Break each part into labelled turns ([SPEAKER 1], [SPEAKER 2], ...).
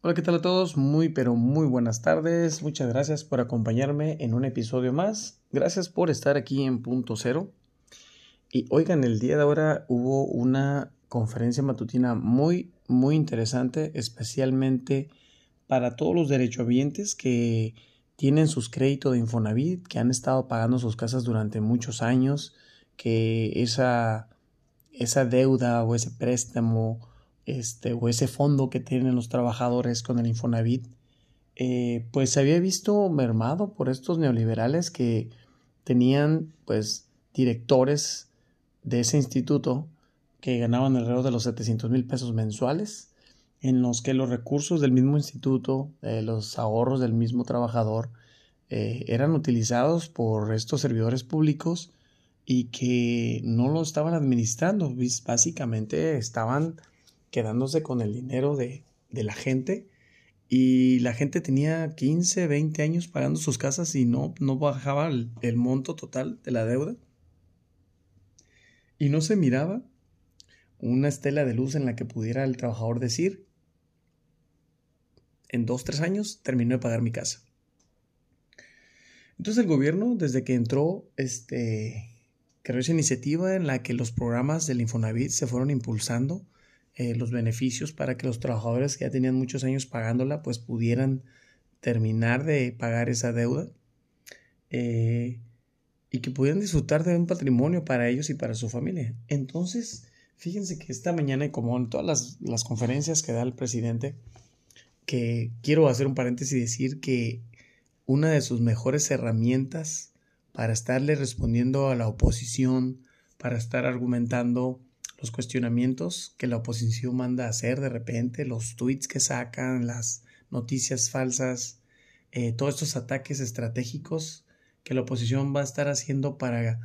[SPEAKER 1] Hola, ¿qué tal a todos? Muy, pero muy buenas tardes. Muchas gracias por acompañarme en un episodio más. Gracias por estar aquí en Punto Cero. Y oigan, el día de ahora hubo una conferencia matutina muy, muy interesante, especialmente para todos los derechohabientes que tienen sus créditos de Infonavit, que han estado pagando sus casas durante muchos años, que esa, esa deuda o ese préstamo este, o ese fondo que tienen los trabajadores con el Infonavit, eh, pues se había visto mermado por estos neoliberales que tenían pues directores de ese instituto que ganaban alrededor de los 700 mil pesos mensuales, en los que los recursos del mismo instituto, eh, los ahorros del mismo trabajador, eh, eran utilizados por estos servidores públicos y que no lo estaban administrando, básicamente estaban quedándose con el dinero de, la gente y la gente tenía 15, 20 años pagando sus casas y no, no bajaba el, monto total de la deuda. Y no se miraba una estela de luz en la que pudiera el trabajador decir, en dos, tres años terminó de pagar mi casa. Entonces el gobierno, desde que entró, este, creó esa iniciativa en la que los programas del Infonavit se fueron impulsando eh, los beneficios para que los trabajadores que ya tenían muchos años pagándola pues pudieran terminar de pagar esa deuda eh, y que pudieran disfrutar de un patrimonio para ellos y para su familia. Entonces, fíjense que esta mañana, y como en todas las, las conferencias que da el presidente, que quiero hacer un paréntesis y decir que una de sus mejores herramientas para estarle respondiendo a la oposición, para estar argumentando los cuestionamientos que la oposición manda a hacer de repente, los tweets que sacan, las noticias falsas, eh, todos estos ataques estratégicos que la oposición va a estar haciendo para,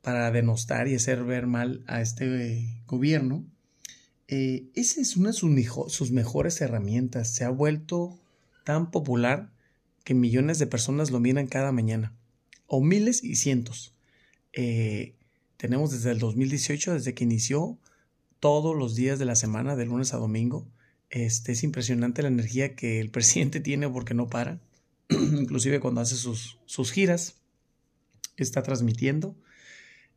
[SPEAKER 1] para denostar y hacer ver mal a este gobierno. Eh, esa es una de sus, sus, mejores herramientas. Se ha vuelto tan popular que millones de personas lo miran cada mañana, o miles y cientos. Eh, tenemos desde el 2018, desde que inició, todos los días de la semana, de lunes a domingo. Este, es impresionante la energía que el presidente tiene porque no para. Inclusive cuando hace sus, sus giras, está transmitiendo.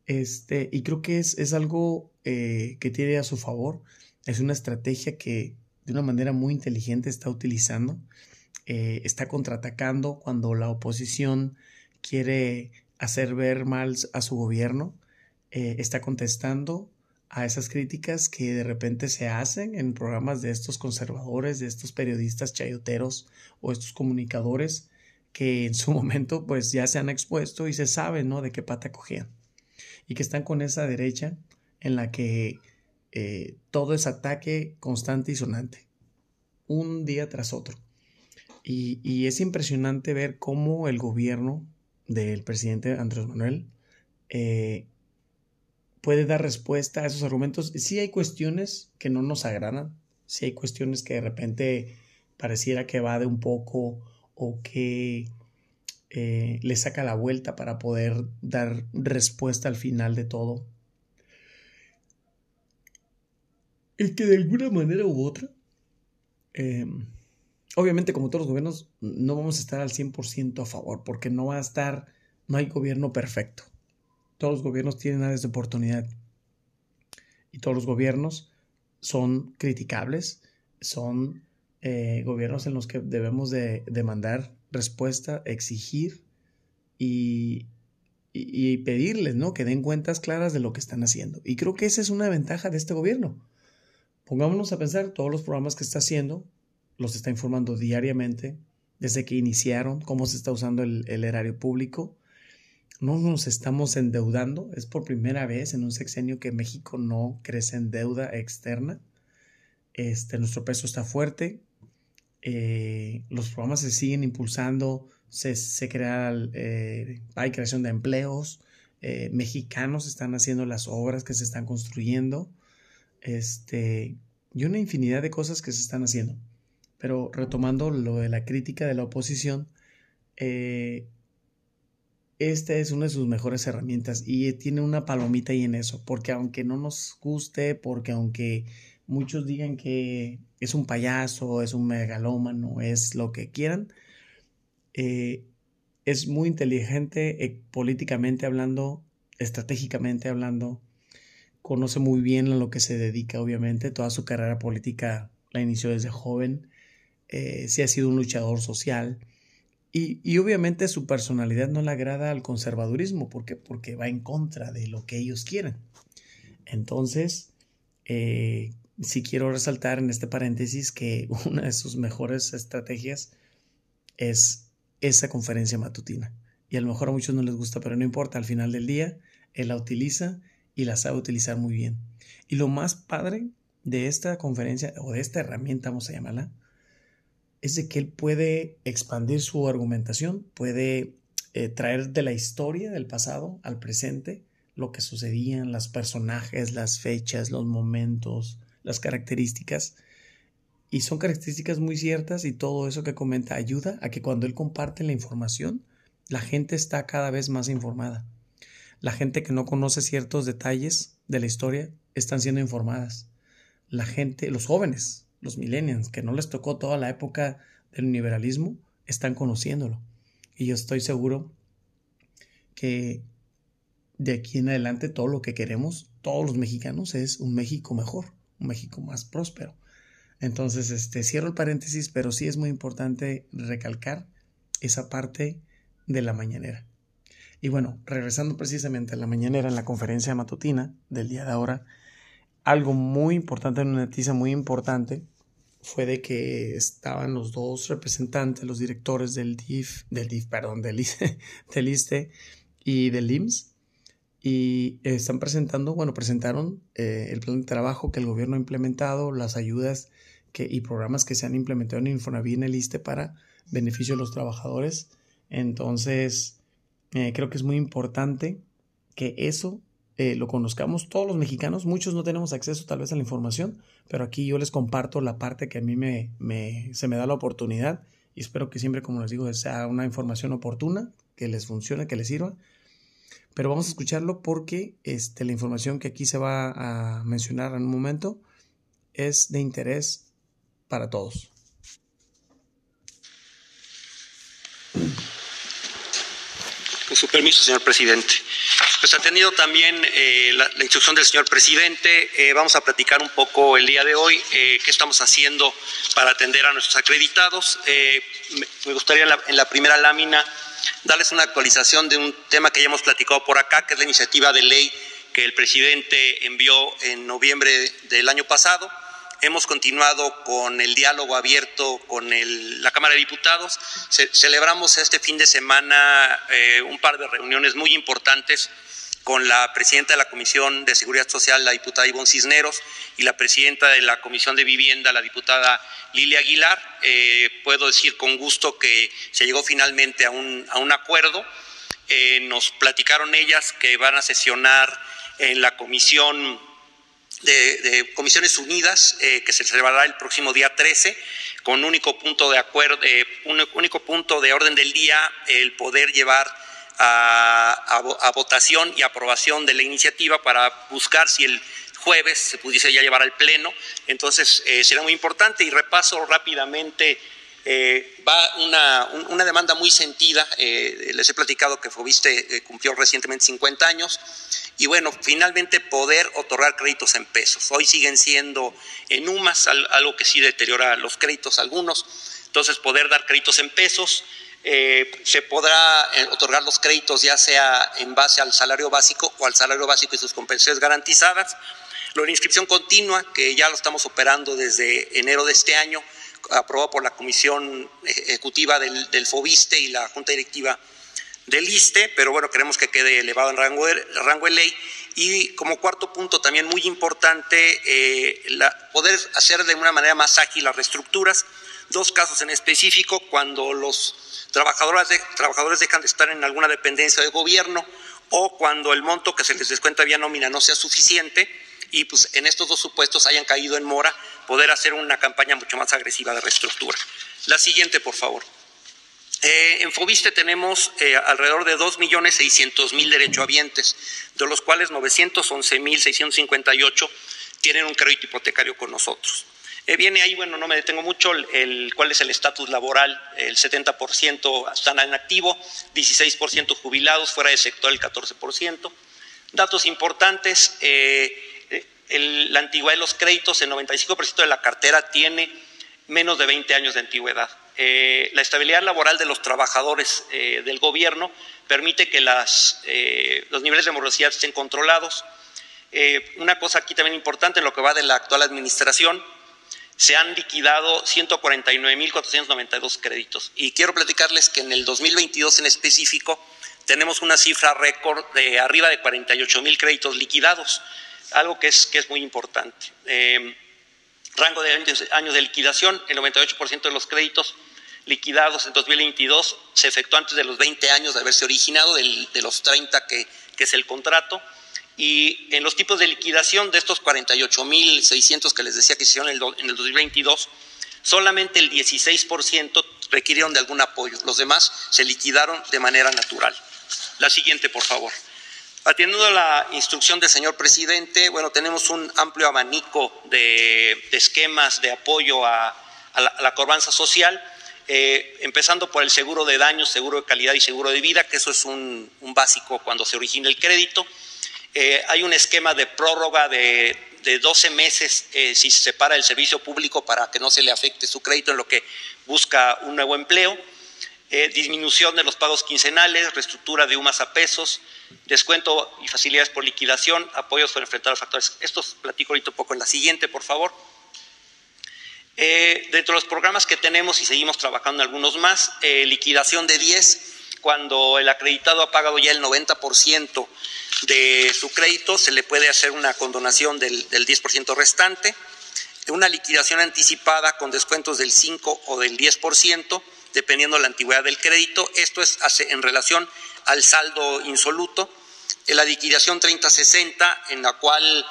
[SPEAKER 1] Este, y creo que es, es algo eh, que tiene a su favor. Es una estrategia que de una manera muy inteligente está utilizando. Eh, está contraatacando cuando la oposición quiere hacer ver mal a su gobierno. Eh, está contestando a esas críticas que de repente se hacen en programas de estos conservadores, de estos periodistas chayoteros o estos comunicadores que en su momento pues ya se han expuesto y se sabe, ¿no? De qué pata cogían. Y que están con esa derecha en la que eh, todo es ataque constante y sonante, un día tras otro. Y, es impresionante ver cómo el gobierno del presidente Andrés Manuel eh, puede dar respuesta a esos argumentos. Sí hay cuestiones que no nos agradan, sí hay cuestiones que de repente pareciera que va de un poco o que eh, le saca la vuelta para poder dar respuesta al final de todo. Y que de alguna manera u otra, em, obviamente como todos los gobiernos, no vamos a estar al 100% a favor, porque no va a estar, no hay gobierno perfecto. Todos los gobiernos tienen áreas de oportunidad y todos los gobiernos son criticables, son eh, gobiernos en los que debemos de demandar respuesta, exigir y, pedirles ¿no? que den cuentas claras de lo que están haciendo. Y creo que esa es una ventaja de este gobierno. Pongámonos a pensar todos los programas que está haciendo, los está informando diariamente, desde que iniciaron, cómo se está usando el erario público, no nos estamos endeudando. Es por primera vez en un sexenio que México no crece en deuda externa. Este, nuestro peso está fuerte. Eh, los programas se siguen impulsando. Se, se crea, eh, hay creación de empleos. Eh, mexicanos están haciendo las obras que se están construyendo. Este, y una infinidad de cosas que se están haciendo. Pero retomando lo de la crítica de la oposición, esta es una de sus mejores herramientas y tiene una palomita ahí en eso, porque aunque no nos guste, porque aunque muchos digan que es un payaso, es un megalómano, es lo que quieran, eh, es muy inteligente eh, políticamente hablando, estratégicamente hablando, conoce muy bien a lo que se dedica, obviamente, toda su carrera política la inició desde joven, eh, sí ha sido un luchador social y, obviamente su personalidad no le agrada al conservadurismo, ¿por qué? Porque va en contra de lo que ellos quieren. Entonces, eh, sí quiero resaltar en este paréntesis que una de sus mejores estrategias es esa conferencia matutina. Y a lo mejor a muchos no les gusta, pero no importa, al final del día, él la utiliza y la sabe utilizar muy bien. Y lo más padre de esta conferencia o de esta herramienta, vamos a llamarla, es de que él puede expandir su argumentación, puede eh, traer de la historia del pasado al presente lo que sucedían, los personajes, las fechas, los momentos, las características. Y son características muy ciertas y todo eso que comenta ayuda a que cuando él comparte la información, la gente está cada vez más informada. La gente que no conoce ciertos detalles de la historia están siendo informadas. La gente, los jóvenes, los millennials, que no les tocó toda la época del liberalismo, están conociéndolo. Y yo estoy seguro que de aquí en adelante todo lo que queremos, todos los mexicanos, es un México mejor, un México más próspero. Entonces, este, cierro el paréntesis, pero sí es muy importante recalcar esa parte de la mañanera. Y bueno, regresando precisamente a la mañanera en la conferencia matutina del día de ahora, algo muy importante, una noticia muy importante, fue de que estaban los dos representantes, los directores del DIF, del DIF, perdón, del, del ISTE y del IMSS, y están presentando, bueno, presentaron eh, el plan de trabajo que el gobierno ha implementado, las ayudas y programas que se han implementado en Infonavit en el ISTE para beneficio de los trabajadores. Entonces, eh, creo que es muy importante que eso eh, lo conozcamos todos los mexicanos. Muchos no tenemos acceso tal vez a la información, pero aquí yo les comparto la parte que a mí me, me, se me da la oportunidad y espero que siempre, como les digo, sea una información oportuna, que les funcione, que les sirva. Pero vamos a escucharlo porque este, la información que aquí se va a mencionar en un momento es de interés para todos.
[SPEAKER 2] Con su permiso, señor presidente. Pues atendido también eh, la, instrucción del señor presidente, eh, vamos a platicar un poco el día de hoy eh, qué estamos haciendo para atender a nuestros acreditados. me gustaría en la, en la, primera lámina darles una actualización de un tema que ya hemos platicado por acá, que es la iniciativa de ley que el presidente envió en noviembre del año pasado Hemos continuado con el diálogo abierto con la Cámara de Diputados. celebramos este fin de semana eh, un par de reuniones muy importantes con la presidenta de la Comisión de Seguridad Social, la diputada Ivonne Cisneros, y la presidenta de la Comisión de Vivienda, la diputada Lilia Aguilar. Eh, puedo decir con gusto que se llegó finalmente a un, acuerdo. Eh, nos platicaron ellas que van a sesionar en la Comisión de, Comisiones Unidas eh, que se celebrará el próximo día 13 con único punto de acuerdo, eh, un único punto de orden del día el poder llevar a, votación y aprobación de la iniciativa para buscar si el jueves se pudiese ya llevar al pleno. Entonces eh, será muy importante y repaso rápidamente eh, va una, una, demanda muy sentida, eh, les he platicado que Fobiste eh, cumplió recientemente 50 años y bueno, finalmente poder otorgar créditos en pesos. Hoy siguen siendo en UMAS, algo que sí deteriora los créditos algunos, entonces poder dar créditos en pesos, se podrá otorgar los créditos ya sea en base al salario básico o al salario básico y sus compensaciones garantizadas. Lo de inscripción continua, que ya lo estamos operando desde enero de este año, aprobado por la Comisión Ejecutiva del, FOBISTE y la Junta Directiva del ISTE, pero bueno, queremos que quede elevado en rango de, rango de ley. Y como cuarto punto, también muy importante, eh, poder hacer de una manera más ágil las reestructuras. Dos casos en específico, cuando los trabajadores, trabajadores dejan de estar en alguna dependencia de gobierno o cuando el monto que se les descuenta vía nómina no sea suficiente y pues en estos dos supuestos hayan caído en mora, poder hacer una campaña mucho más agresiva de reestructura. La siguiente, por favor. Eh, en Fobiste tenemos eh, alrededor de 2.600.000 derechohabientes, de los cuales 911.658 tienen un crédito hipotecario con nosotros. Eh, viene ahí, bueno, no me detengo mucho, el, cuál es el estatus laboral, el 70% están en activo, 16% jubilados, fuera del sector el 14%. Datos importantes, eh, la antigüedad de los créditos, el 95% de la cartera tiene menos de 20 años de antigüedad. Eh, la estabilidad laboral de los trabajadores del gobierno permite que las, los niveles de morosidad estén controlados. una cosa aquí también importante en lo que va de la actual administración, se han liquidado 149.492 créditos. Y quiero platicarles que en el 2022 en específico tenemos una cifra récord de arriba de 48.000 créditos liquidados, algo que es, que es muy importante. Em, rango de años, de liquidación, el 98% de los créditos liquidados en 2022 se efectuó antes de los 20 años de haberse originado, de los 30 que, que es el contrato. Y en los tipos de liquidación de estos 48.600 que les decía que hicieron en el 2022, solamente el 16% requirieron de algún apoyo. Los demás se liquidaron de manera natural. La siguiente, por favor. Atiendo a la instrucción del señor presidente, bueno, tenemos un amplio abanico de, esquemas de apoyo a, la, corbanza social, eh, empezando por el seguro de daños, seguro de calidad y seguro de vida, que eso es un básico cuando se origina el crédito. Eh, hay un esquema de prórroga de, 12 meses eh, si se separa el servicio público para que no se le afecte su crédito en lo que busca un nuevo empleo. Eh, disminución de los pagos quincenales, reestructura de UMAS a pesos, descuento y facilidades por liquidación, apoyos para enfrentar los factores. Estos platico ahorita un poco en la siguiente, por favor. dentro de los programas que tenemos y seguimos trabajando en algunos más, liquidación de 10, cuando el acreditado ha pagado ya el 90% de su crédito, se le puede hacer una condonación del, 10% restante, una liquidación anticipada con descuentos del 5 o del 10%, dependiendo de la antigüedad del crédito. Esto es en relación al saldo insoluto. En la liquidación 30-60, en la cual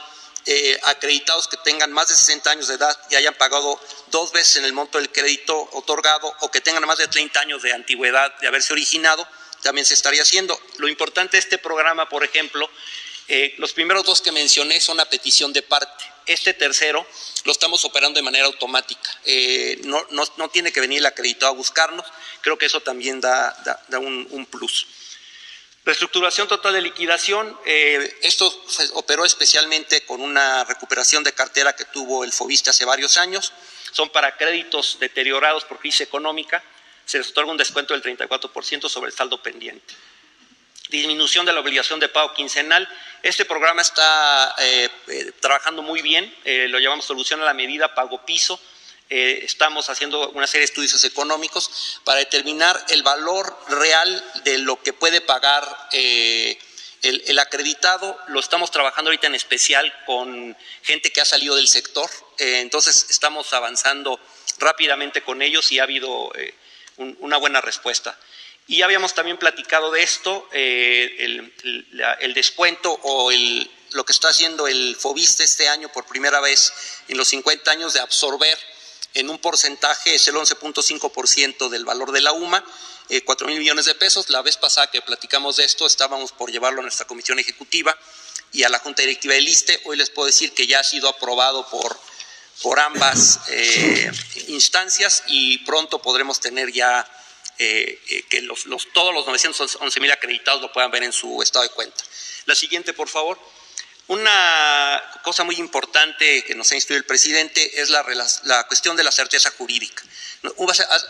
[SPEAKER 2] eh, acreditados que tengan más de 60 años de edad y hayan pagado dos veces en el monto del crédito otorgado o que tengan más de 30 años de antigüedad de haberse originado, también se estaría haciendo. Lo importante de este programa, por ejemplo, eh, los primeros dos que mencioné son a petición de parte. Este tercero lo estamos operando de manera automática. Eh, no, no, tiene que venir el acreditado a buscarnos. Creo que eso también da, da, un, un, plus. Reestructuración total de liquidación. Eh, esto se operó especialmente con una recuperación de cartera que tuvo el FOBISTE hace varios años. Son para créditos deteriorados por crisis económica se les otorga un descuento del 34% sobre el saldo pendiente. Disminución de la obligación de pago quincenal. Este programa está eh, eh, trabajando muy bien, eh, lo llamamos solución a la medida pago piso. estamos haciendo una serie de estudios económicos para determinar el valor real de lo que puede pagar el, acreditado lo estamos trabajando ahorita en especial con gente que ha salido del sector, entonces estamos avanzando rápidamente con ellos y ha habido una buena respuesta. Y ya habíamos también platicado de esto, eh, el, descuento o lo que está haciendo el FOBISTE este año por primera vez en los 50 años de absorber en un porcentaje, es el 11.5% del valor de la UMA, eh, 4 mil millones de pesos. La vez pasada que platicamos de esto estábamos por llevarlo a nuestra comisión ejecutiva y a la Junta Directiva del ISTE. Hoy les puedo decir que ya ha sido aprobado por por ambas eh, instancias y pronto podremos tener ya eh, eh, que los, todos los 911 mil acreditados lo puedan ver en su estado de cuenta. La siguiente, por favor. Una cosa muy importante que nos ha instruido el presidente es la, la cuestión de la certeza jurídica.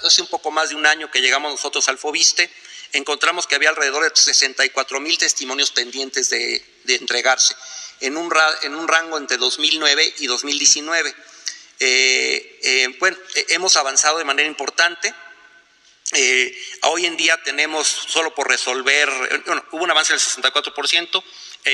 [SPEAKER 2] Hace un poco más de un año que llegamos nosotros al FOBISTE, encontramos que había alrededor de 64 mil testimonios pendientes de, entregarse en un, en un rango entre 2009 y 2019. Eh, eh, bueno, eh, hemos avanzado de manera importante. Hoy en día tenemos solo por resolver, bueno, hubo un avance del 64%,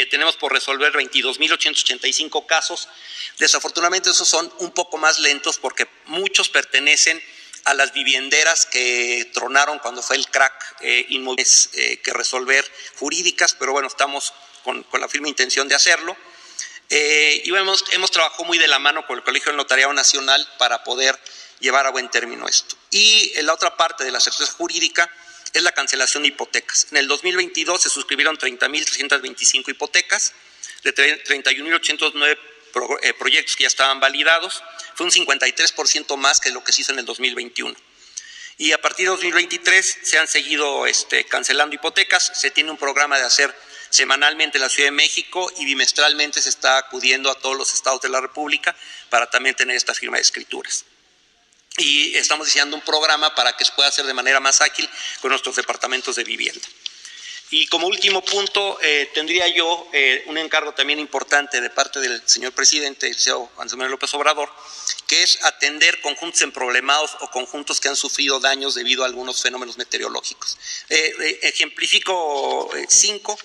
[SPEAKER 2] tenemos por resolver 22.885 casos. Desafortunadamente esos son un poco más lentos porque muchos pertenecen a las vivienderas que tronaron cuando fue el crack inmuebles que resolver jurídicas, pero bueno, estamos con la firme intención de hacerlo. Eh, y hemos, hemos trabajado muy de la mano con el Colegio del Notariado Nacional para poder llevar a buen término esto. Y la otra parte de la certeza jurídica es la cancelación de hipotecas. En el 2022 se suscribieron 30.325 hipotecas, de 31.809 proyectos que ya estaban validados, fue un 53% más que lo que se hizo en el 2021. Y a partir de 2023 se han seguido este, cancelando hipotecas, se tiene un programa de hacer semanalmente en la Ciudad de México y bimestralmente se está acudiendo a todos los estados de la República para también tener esta firma de escrituras. Y estamos diseñando un programa para que se pueda hacer de manera más ágil con nuestros departamentos de vivienda. Y como último punto, eh, tendría yo eh, un encargo también importante de parte del señor presidente, el señor Manuel López Obrador, que es atender conjuntos emproblemados o conjuntos que han sufrido daños debido a algunos fenómenos meteorológicos. Eh, ejemplifico cinco.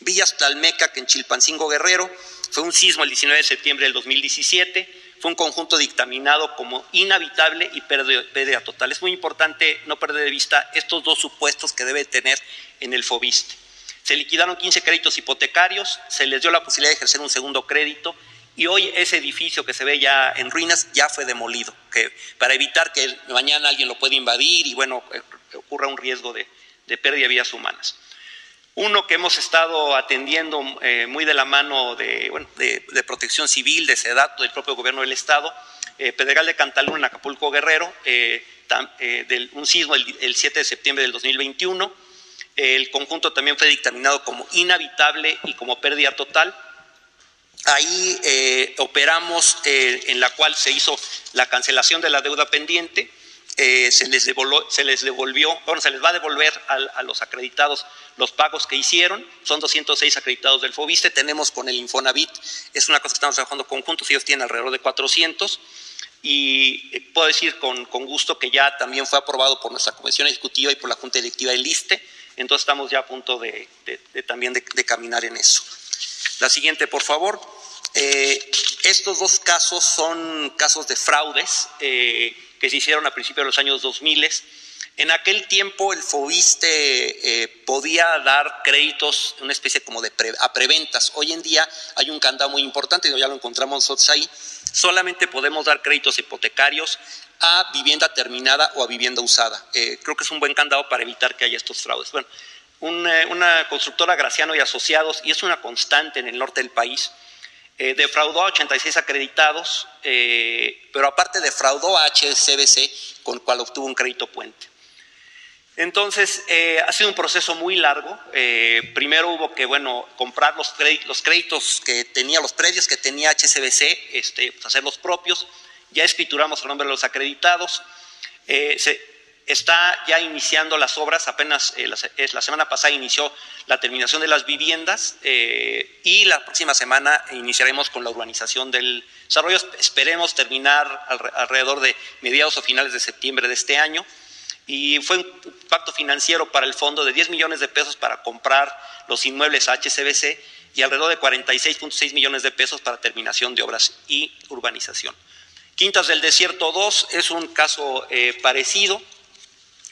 [SPEAKER 2] Villas Talmeca, que en Chilpancingo Guerrero, fue un sismo el 19 de septiembre del 2017 fue un conjunto dictaminado como inhabitable y pérdida total. Es muy importante no perder de vista estos dos supuestos que debe tener en el FOBISTE. Se liquidaron 15 créditos hipotecarios, se les dio la posibilidad de ejercer un segundo crédito y hoy ese edificio que se ve ya en ruinas ya fue demolido, que, para evitar que mañana alguien lo pueda invadir y bueno, ocurra un riesgo de, pérdida de vidas humanas. Uno que hemos estado atendiendo eh, muy de la mano de, protección civil, de SEDATO, del propio gobierno del Estado, eh, Pedregal de Cantalún en Acapulco Guerrero, eh, un sismo el, 7 de septiembre del 2021. El conjunto también fue dictaminado como inhabitable y como pérdida total. Ahí operamos en la cual se hizo la cancelación de la deuda pendiente, eh, se, les devolvió, se les devolvió, bueno, se les va a devolver a, los acreditados los pagos que hicieron, son 206 acreditados del FOBISTE, tenemos con el Infonavit, es una cosa que estamos trabajando conjuntos, ellos tienen alrededor de 400, y eh, puedo decir con, gusto que ya también fue aprobado por nuestra Comisión Ejecutiva y por la Junta Directiva del ISTE, entonces estamos ya a punto de, también de, caminar en eso. La siguiente, por favor. Eh, estos dos casos son casos de fraudes que se hicieron a principios de los años 2000. En aquel tiempo el FOBISTE eh, podía dar créditos, una especie como de a preventas. Hoy en día hay un candado muy importante, ya lo encontramos nosotros ahí. Solamente podemos dar créditos hipotecarios a vivienda terminada o a vivienda usada. Eh, creo que es un buen candado para evitar que haya estos fraudes. Bueno, una, una constructora Graciano y Asociados, y es una constante en el norte del país, eh, defraudó a 86 acreditados, eh, pero aparte defraudó a HCBC, con el cual obtuvo un crédito puente. Entonces, eh, ha sido un proceso muy largo. primero hubo que, bueno, comprar los créditos, que tenía, los predios que tenía HCBC, este, pues, hacer los propios. Ya escrituramos el nombre de los acreditados. Está ya iniciando las obras, apenas eh, la, semana pasada inició la terminación de las viviendas eh, y la próxima semana iniciaremos con la urbanización del desarrollo. Esperemos terminar alrededor de mediados o finales de septiembre de este año. Y fue un pacto financiero para el fondo de 10 millones de pesos para comprar los inmuebles HCBC y alrededor de 46.6 millones de pesos para terminación de obras y urbanización. Quintas del Desierto 2 es un caso eh, parecido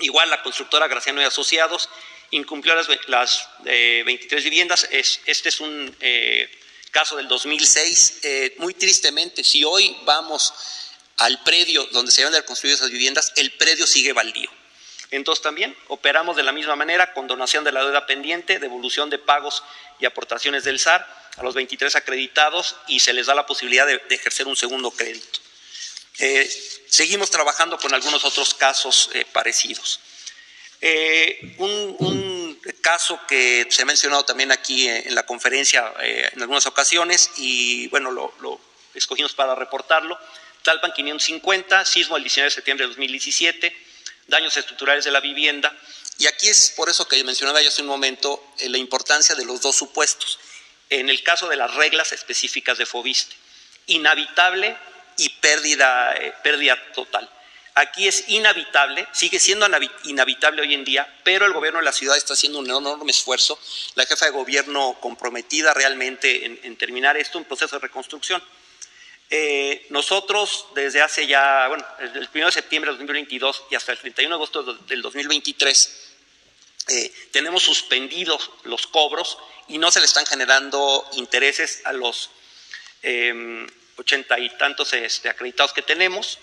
[SPEAKER 2] Igual la constructora Graciano y Asociados incumplió las, 23 eh, viviendas. este es un eh, caso del 2006. Eh, muy tristemente, si hoy vamos al predio donde se deben de construir esas viviendas, el predio sigue baldío. Entonces también operamos de la misma manera con donación de la deuda pendiente, devolución de pagos y aportaciones del SAR a los 23 acreditados y se les da la posibilidad de ejercer un segundo crédito. Eh, seguimos trabajando con algunos otros casos eh, parecidos. Eh, un, caso que se ha mencionado también aquí en la conferencia en algunas ocasiones y bueno, lo, escogimos para reportarlo. Talpan 550, sismo el 19 de septiembre de 2017, daños estructurales de la vivienda. Y aquí es por eso que mencionaba yo hace un momento la importancia de los dos supuestos. En el caso de las reglas específicas de FOBISTE, inhabitable y pérdida, eh, pérdida total. Aquí es inhabitable, sigue siendo inhabitable hoy en día, pero el gobierno de la ciudad está haciendo un enorme esfuerzo. La jefa de gobierno comprometida realmente en, terminar esto, un proceso de reconstrucción. Eh, nosotros desde hace ya, bueno, desde el 1 de septiembre de 2022 y hasta el 31 de agosto del 2023, eh, tenemos suspendidos los cobros y no se le están generando intereses a los em, ochenta y tantos este, acreditados que tenemos.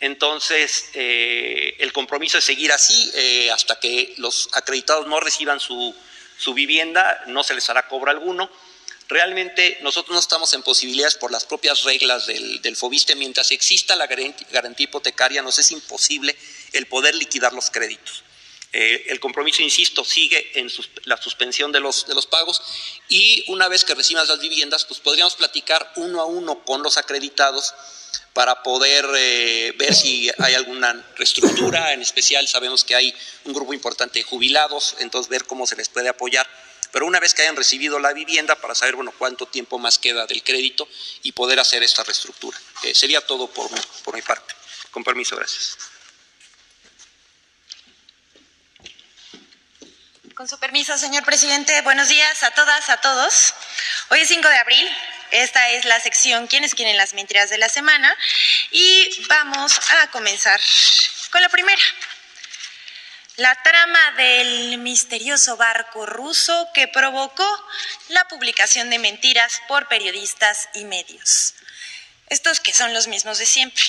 [SPEAKER 2] Entonces, eh, el compromiso es seguir así eh, hasta que los acreditados no reciban su, vivienda, no se les hará cobro alguno. Realmente nosotros no estamos en posibilidades por las propias reglas del, del FOBISTE. Mientras exista la garantía hipotecaria, nos es imposible el poder liquidar los créditos. Eh, el compromiso, insisto, sigue en la suspensión de los, de los pagos y una vez que recibas las viviendas, pues podríamos platicar uno a uno con los acreditados para poder eh, ver si hay alguna reestructura, en especial sabemos que hay un grupo importante de jubilados, entonces ver cómo se les puede apoyar. Pero una vez que hayan recibido la vivienda, para saber bueno, cuánto tiempo más queda del crédito y poder hacer esta reestructura. Eh, sería todo por, por mi parte. Con permiso, gracias.
[SPEAKER 3] Con su permiso, señor presidente, buenos días a todas, a todos. Hoy es 5 de abril, esta es la sección ¿Quiénes quieren las mentiras de la semana? Y vamos a comenzar con la primera. La trama del misterioso barco ruso que provocó la publicación de mentiras por periodistas y medios. Estos que son los mismos de siempre.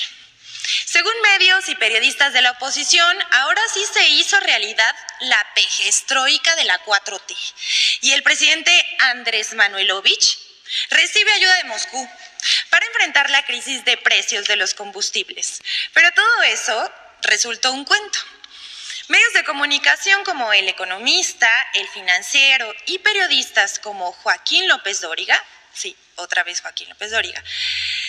[SPEAKER 3] Según medios y periodistas de la oposición, ahora sí se hizo realidad la pejestroica de la 4T. Y el presidente Andrés Manuelovich recibe ayuda de Moscú para enfrentar la crisis de precios de los combustibles. Pero todo eso resultó un cuento. Medios de comunicación como El Economista, El Financiero y periodistas como Joaquín López Dóriga, sí, otra vez Joaquín López Dóriga,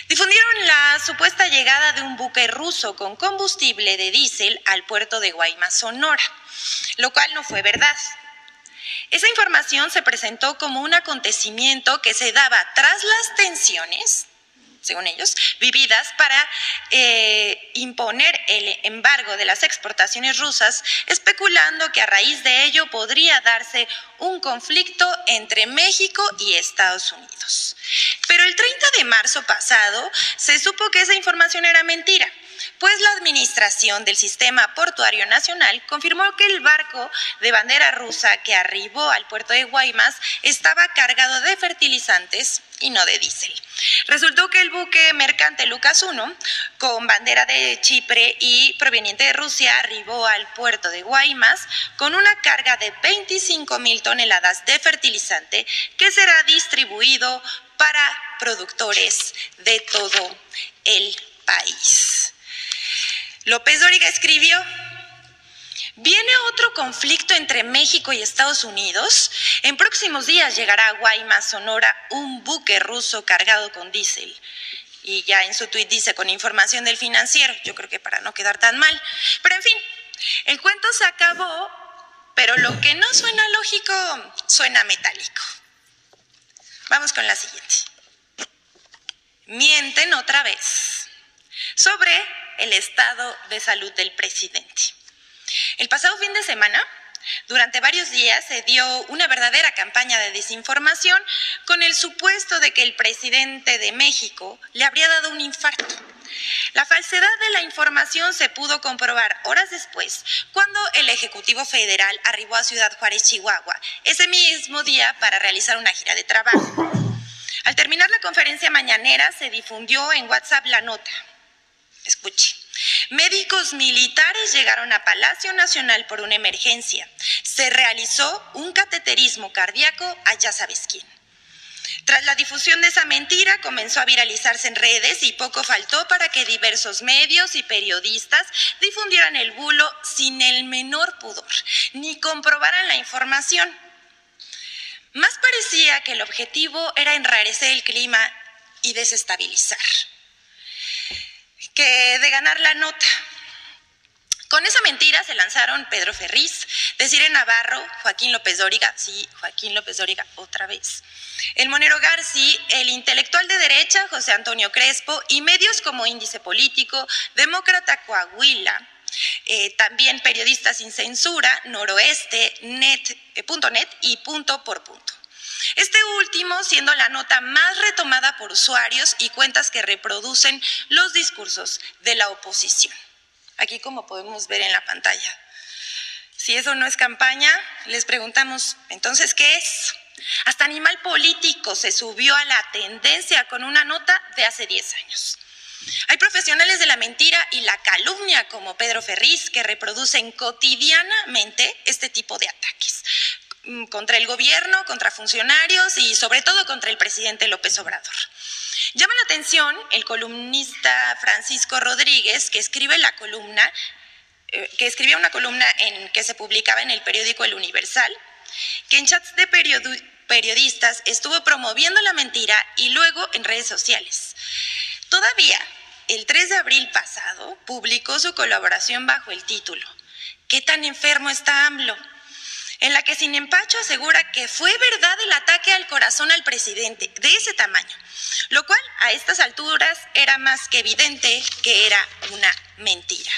[SPEAKER 3] difundieron la supuesta llegada de un buque ruso con combustible de diésel al puerto de Guaymas, Sonora, lo cual no fue verdad. Esa información se presentó como un acontecimiento que se daba tras las tensiones según ellos, vividas para eh, imponer el embargo de las exportaciones rusas, especulando que a raíz de ello podría darse un conflicto entre México y Estados Unidos. Pero el 30 de marzo pasado se supo que esa información era mentira pues la Administración del Sistema Portuario Nacional confirmó que el barco de bandera rusa que arribó al puerto de Guaymas estaba cargado de fertilizantes y no de diésel. Resultó que el buque mercante Lucas 1, con bandera de Chipre y proveniente de Rusia, arribó al puerto de Guaymas con una carga de 25 mil toneladas de fertilizante que será distribuido para productores de todo el país. López Dóriga escribió, Viene otro conflicto entre México y Estados Unidos. En próximos días llegará a Guaymas, Sonora, un buque ruso cargado con diésel. Y ya en su tuit dice con información del financiero, yo creo que para no quedar tan mal. Pero en fin, el cuento se acabó, pero lo que no suena lógico suena metálico. Vamos con la siguiente. Mienten otra vez sobre el estado de salud del presidente. El pasado fin de semana, durante varios días se dio una verdadera campaña de desinformación con el supuesto de que el presidente de México le habría dado un infarto. La falsedad de la información se pudo comprobar horas después, cuando el Ejecutivo Federal arribó a Ciudad Juárez, Chihuahua, ese mismo día para realizar una gira de trabajo. Al terminar la conferencia mañanera se difundió en WhatsApp la nota. Escuche. Médicos militares llegaron a Palacio Nacional por una emergencia. Se realizó un cateterismo cardíaco a ya sabes quién. Tras la difusión de esa mentira, comenzó a viralizarse en redes y poco faltó para que diversos medios y periodistas difundieran el bulo sin el menor pudor, ni comprobaran la información. Más parecía que el objetivo era enrarecer el clima y desestabilizar que de ganar la nota. Con esa mentira se lanzaron Pedro Ferriz, Desire Navarro, Joaquín López Dóriga, sí, Joaquín López Dóriga otra vez, el Monero Garci, el intelectual de derecha José Antonio Crespo y medios como Índice Político, Demócrata Coahuila, eh, también periodistas sin censura, Noroeste, net, eh, net y punto por punto. Este último siendo la nota más retomada por usuarios y cuentas que reproducen los discursos de la oposición. Aquí como podemos ver en la pantalla. Si eso no es campaña, les preguntamos, entonces, ¿qué es? Hasta Animal Político se subió a la tendencia con una nota de hace 10 años. Hay profesionales de la mentira y la calumnia como Pedro Ferriz que reproducen cotidianamente este tipo de ataques contra el gobierno, contra funcionarios y sobre todo contra el presidente López Obrador. Llama la atención el columnista Francisco Rodríguez, que escribe la columna, eh, que escribía una columna en que se publicaba en el periódico El Universal, que en chats de periodistas estuvo promoviendo la mentira y luego en redes sociales. Todavía, el 3 de abril pasado, publicó su colaboración bajo el título ¿Qué tan enfermo está AMLO? En la que sin empacho asegura que fue verdad el ataque al corazón al presidente, de ese tamaño, lo cual a estas alturas era más que evidente que era una mentira.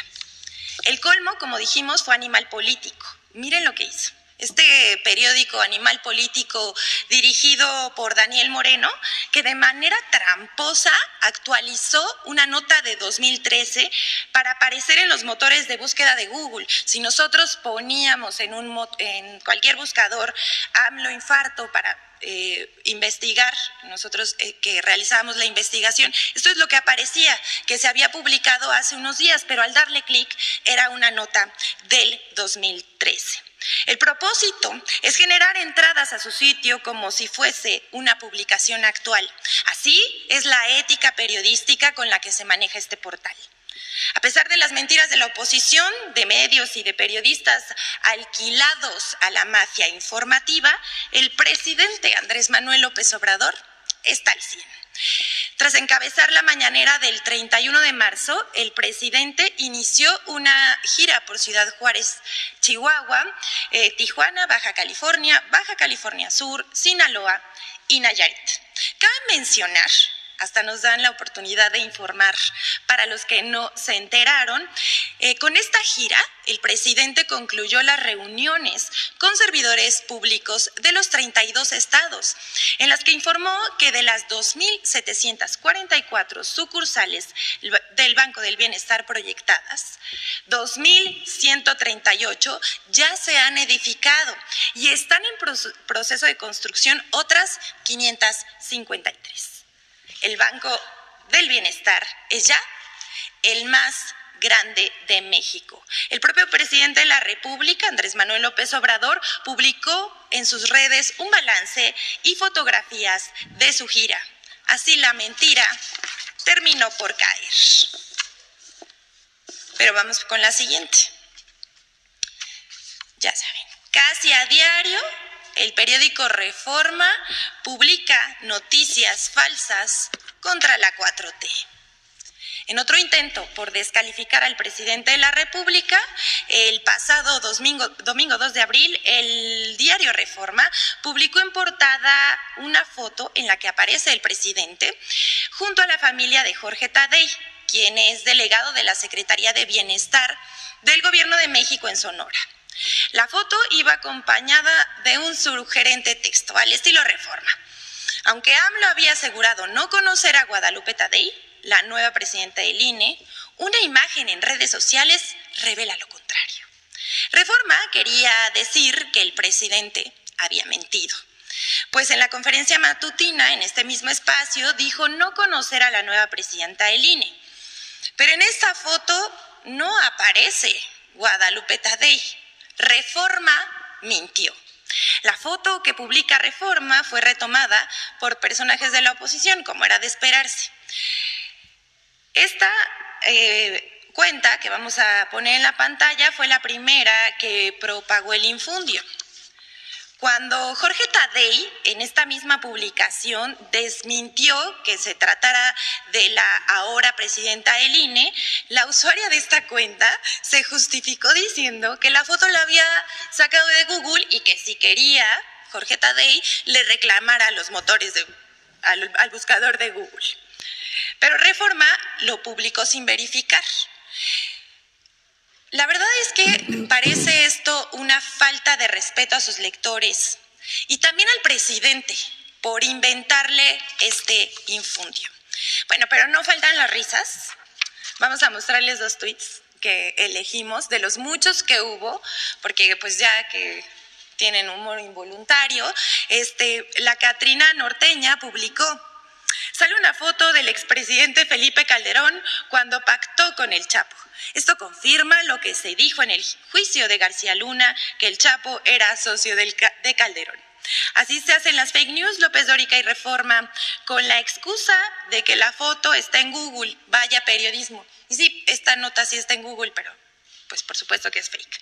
[SPEAKER 3] El colmo, como dijimos, fue animal político. Miren lo que hizo este periódico Animal Político dirigido por Daniel Moreno, que de manera tramposa actualizó una nota de 2013 para aparecer en los motores de búsqueda de Google. Si nosotros poníamos en, un, en cualquier buscador AMLO infarto para eh, investigar, nosotros eh, que realizábamos la investigación, esto es lo que aparecía, que se había publicado hace unos días, pero al darle clic era una nota del 2013. El propósito es generar entradas a su sitio como si fuese una publicación actual. Así es la ética periodística con la que se maneja este portal. A pesar de las mentiras de la oposición, de medios y de periodistas alquilados a la mafia informativa, el presidente Andrés Manuel López Obrador está al 100. Tras encabezar la mañanera del 31 de marzo, el presidente inició una gira por Ciudad Juárez, Chihuahua, eh, Tijuana, Baja California, Baja California Sur, Sinaloa y Nayarit. Cabe mencionar hasta nos dan la oportunidad de informar para los que no se enteraron. Eh, con esta gira, el presidente concluyó las reuniones con servidores públicos de los 32 estados, en las que informó que de las 2.744 sucursales del Banco del Bienestar proyectadas, 2.138 ya se han edificado y están en proceso de construcción otras 553 el Banco del Bienestar es ya el más grande de México. El propio presidente de la República, Andrés Manuel López Obrador, publicó en sus redes un balance y fotografías de su gira. Así la mentira terminó por caer. Pero vamos con la siguiente. Ya saben, casi a diario el periódico Reforma publica noticias falsas contra la 4T. En otro intento por descalificar al presidente de la República, el pasado domingo, domingo 2 de abril, el diario Reforma publicó en portada una foto en la que aparece el presidente junto a la familia de Jorge Tadei, quien es delegado de la Secretaría de Bienestar del Gobierno de México en Sonora. La foto iba acompañada de un sugerente texto al estilo reforma. Aunque AMLO había asegurado no conocer a Guadalupe Tadei, la nueva presidenta del INE, una imagen en redes sociales revela lo contrario. Reforma quería decir que el presidente había mentido. Pues en la conferencia matutina, en este mismo espacio, dijo no conocer a la nueva presidenta del INE. Pero en esta foto no aparece Guadalupe Tadei. Reforma mintió. La foto que publica Reforma fue retomada por personajes de la oposición, como era de esperarse. Esta eh, cuenta que vamos a poner en la pantalla fue la primera que propagó el infundio. Cuando Jorge Tadei, en esta misma publicación, desmintió que se tratara de la ahora presidenta del INE, la usuaria de esta cuenta se justificó diciendo que la foto la había sacado de Google y que si quería, Jorge Tadei le reclamara los motores al, al buscador de Google. Pero Reforma lo publicó sin verificar. La verdad es que parece esto una falta de respeto a sus lectores y también al presidente por inventarle este infundio. Bueno, pero no faltan las risas. Vamos a mostrarles dos tweets que elegimos de los muchos que hubo, porque pues ya que tienen humor involuntario, este, la Catrina Norteña publicó Sale una foto del expresidente Felipe Calderón cuando pactó con el Chapo. Esto confirma lo que se dijo en el juicio de García Luna, que el Chapo era socio de Calderón. Así se hacen las fake news, López Dórica y Reforma, con la excusa de que la foto está en Google. Vaya periodismo. Y sí, esta nota sí está en Google, pero pues por supuesto que es fake.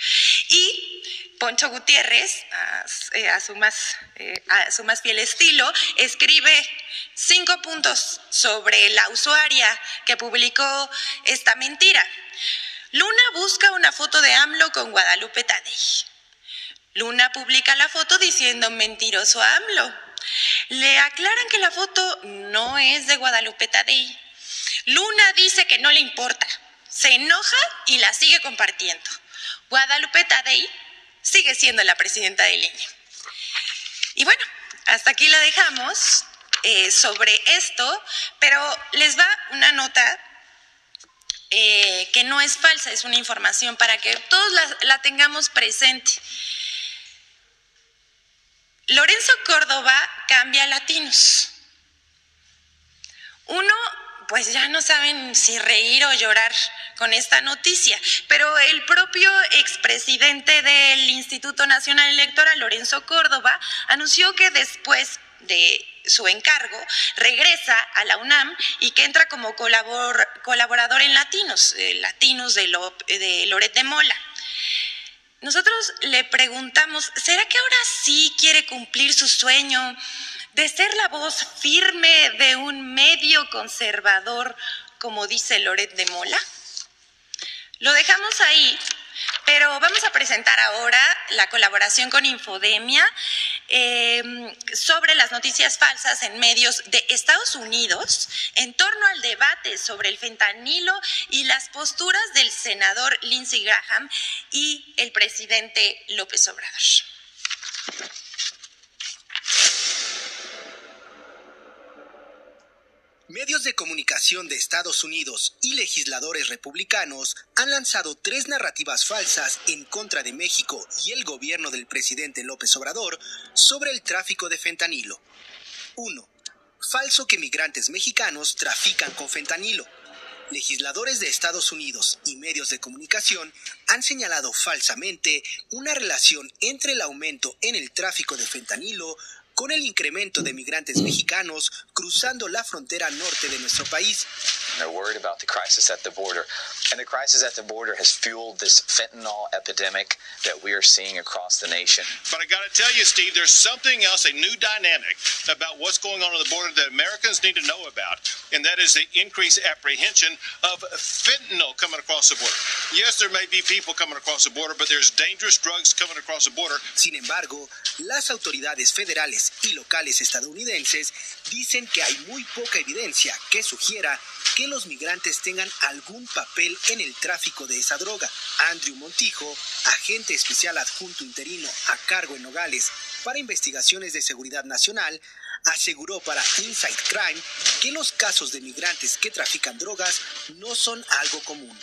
[SPEAKER 3] Y Poncho Gutiérrez, a, eh, su, más, eh, a su más fiel estilo, escribe cinco puntos sobre la usuaria que publicó esta mentira. Luna busca una foto de AMLO con Guadalupe Tadei. Luna publica la foto diciendo mentiroso AMLO. Le aclaran que la foto no es de Guadalupe Tadei. Luna dice que no le importa se enoja y la sigue compartiendo. Guadalupe Tadei sigue siendo la presidenta del INE. Y bueno, hasta aquí la dejamos eh, sobre esto, pero les va una nota eh, que no es falsa, es una información para que todos la, tengamos presente. Lorenzo Córdoba cambia latinos. Uno pues ya no saben si reír o llorar con esta noticia. Pero el propio expresidente del Instituto Nacional Electoral, Lorenzo Córdoba, anunció que después de su encargo, regresa a la UNAM y que entra como colaborador en Latinos, eh, Latinos de, de Loret de Mola. Nosotros le preguntamos, ¿será que ahora sí quiere cumplir su sueño de ser la voz firme de un medio conservador, como dice Loret de Mola? Lo dejamos ahí, pero vamos a presentar ahora la colaboración con Infodemia em, sobre las noticias falsas en medios de Estados Unidos en torno al debate sobre el fentanilo y las posturas del senador Lindsey Graham y el presidente López Obrador.
[SPEAKER 4] Medios de comunicación de Estados Unidos y legisladores republicanos han lanzado tres narrativas falsas en contra de México y el gobierno del presidente López Obrador sobre el tráfico de fentanilo. 1. Falso que migrantes mexicanos trafican con fentanilo. Legisladores de Estados Unidos y medios de comunicación han señalado falsamente una relación entre el aumento en el tráfico de fentanilo con el incremento de migrantes mexicanos cruzando la frontera norte de nuestro país.
[SPEAKER 5] They're worried about the crisis at the border. And the crisis at the border has fueled this fentanyl epidemic that we are seeing across the nation.
[SPEAKER 6] But I got to tell you, Steve, there's something else, a new dynamic about what's going on at the border that Americans need to know about. And that is the increased apprehension of fentanyl coming across the border. Yes, there may be people coming across the border, but there's dangerous drugs coming across the border.
[SPEAKER 4] Sin embargo, las autoridades federales y locales estadounidenses dicen que hay muy poca evidencia que sugiera que los migrantes tengan algún papel en el tráfico de esa droga. Andrew Montijo, agente especial adjunto interino a cargo en Nogales para investigaciones de seguridad nacional, aseguró para Inside Crime que los casos de migrantes que trafican drogas no son algo común.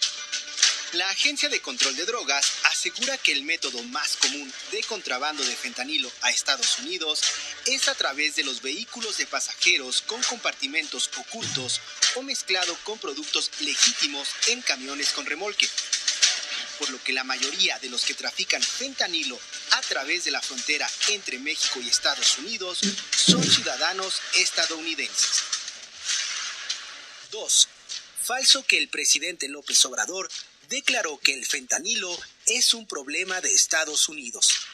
[SPEAKER 4] La Agencia de Control de Drogas asegura que el método más común de contrabando de fentanilo a Estados Unidos es a través de los vehículos de pasajeros con compartimentos ocultos o mezclado con productos legítimos en camiones con remolque. Por lo que la mayoría de los que trafican fentanilo a través de la frontera entre México y Estados Unidos son ciudadanos estadounidenses. 2. Falso que el presidente López Obrador declaró que el fentanilo es un problema de Estados Unidos.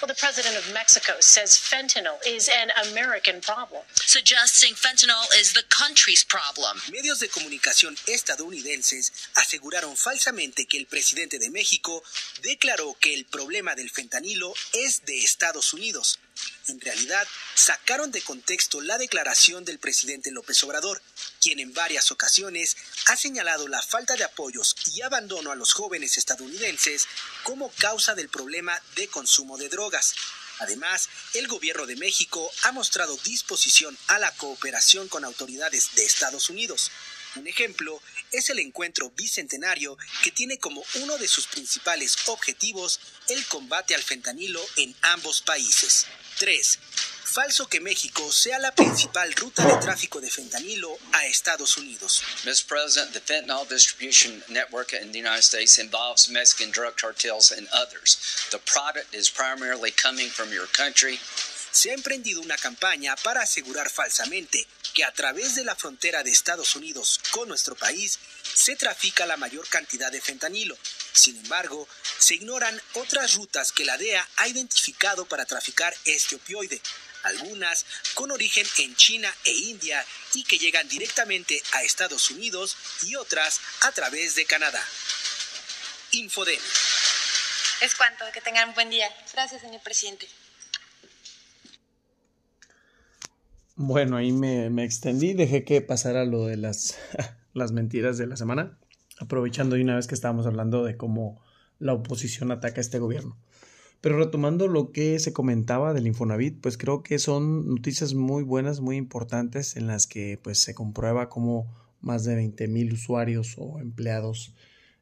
[SPEAKER 7] Well, the president of Mexico says fentanyl is an American problem.
[SPEAKER 8] Suggesting fentanyl is the country's problem.
[SPEAKER 4] Medios de comunicación estadounidenses aseguraron falsamente que el presidente de México declaró que el problema del fentanilo es de Estados Unidos. En realidad, sacaron de contexto la declaración del presidente López Obrador, quien en varias ocasiones ha señalado la falta de apoyos y abandono a los jóvenes estadounidenses como causa del problema de consumo de drogas. Además, el gobierno de México ha mostrado disposición a la cooperación con autoridades de Estados Unidos. Un ejemplo es el encuentro bicentenario que tiene como uno de sus principales objetivos el combate al fentanilo en ambos países. 3. falso que México sea la principal ruta de tráfico de fentanilo a Estados Unidos.
[SPEAKER 9] Mr. President, the fentanyl distribution network in the United States involves Mexican drug cartels and others. The product is primarily coming from your country.
[SPEAKER 4] Se ha emprendido una campaña para asegurar falsamente que a través de la frontera de Estados Unidos con nuestro país se trafica la mayor cantidad de fentanilo. Sin embargo, se ignoran otras rutas que la DEA ha identificado para traficar este opioide, algunas con origen en China e India y que llegan directamente a Estados Unidos y otras a través de Canadá. Infodem.
[SPEAKER 3] Es cuanto, que tengan un buen día. Gracias, señor presidente.
[SPEAKER 1] Bueno, ahí me, me extendí, dejé que pasara lo de las, las mentiras de la semana, aprovechando de una vez que estábamos hablando de cómo la oposición ataca a este gobierno. Pero retomando lo que se comentaba del Infonavit, pues creo que son noticias muy buenas, muy importantes, en las que pues se comprueba cómo más de 20 mil usuarios o empleados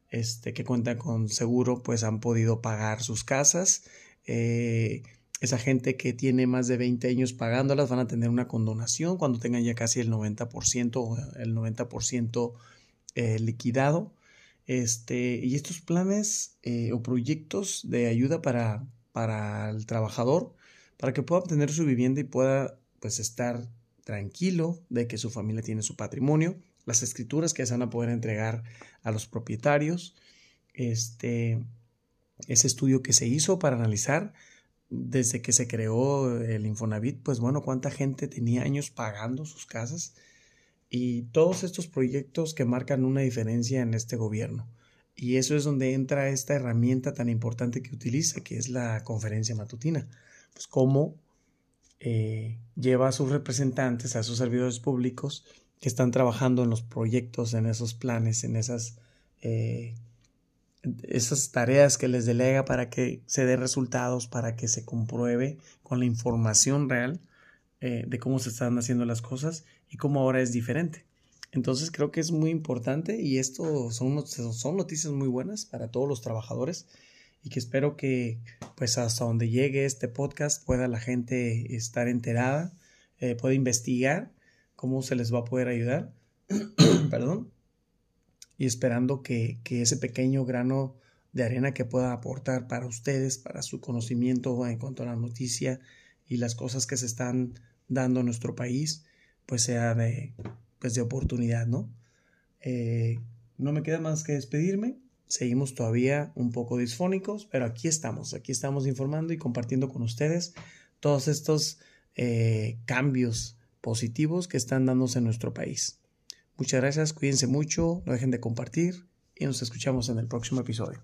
[SPEAKER 1] este, que cuentan con seguro pues han podido pagar sus casas. Eh, esa gente que tiene más de 20 años pagándolas van a tener una condonación cuando tengan ya casi el 90% o el 90% eh, liquidado. Este, y estos planes eh, o proyectos de ayuda para, para el trabajador, para que pueda obtener su vivienda y pueda pues estar tranquilo de que su familia tiene su patrimonio, las escrituras que se van a poder entregar a los propietarios, este, ese estudio que se hizo para analizar desde que se creó el Infonavit, pues bueno, cuánta gente tenía años pagando sus casas y todos estos proyectos que marcan una diferencia en este gobierno. Y eso es donde entra esta herramienta tan importante que utiliza, que es la conferencia matutina. Pues cómo eh, lleva a sus representantes, a sus servidores públicos que están trabajando en los proyectos, en esos planes, en esas eh, esas tareas que les delega para que se dé resultados, para que se compruebe con la información real eh, de cómo se están haciendo las cosas y cómo ahora es diferente. Entonces creo que es muy importante y esto son, noticias muy buenas para todos los trabajadores y que espero que pues hasta donde llegue este podcast pueda la gente estar enterada, eh, pueda investigar cómo se les va a poder ayudar. Perdón y esperando que, ese pequeño grano de arena que pueda aportar para ustedes, para su conocimiento en cuanto a la noticia y las cosas que se están dando en nuestro país, pues sea de, pues de oportunidad, ¿no? Eh, no me queda más que despedirme. Seguimos todavía un poco disfónicos, pero aquí estamos, aquí estamos informando y compartiendo con ustedes todos estos eh, cambios positivos que están dándose en nuestro país. Muchas gracias, cuídense mucho, no dejen de compartir y nos escuchamos en el próximo episodio.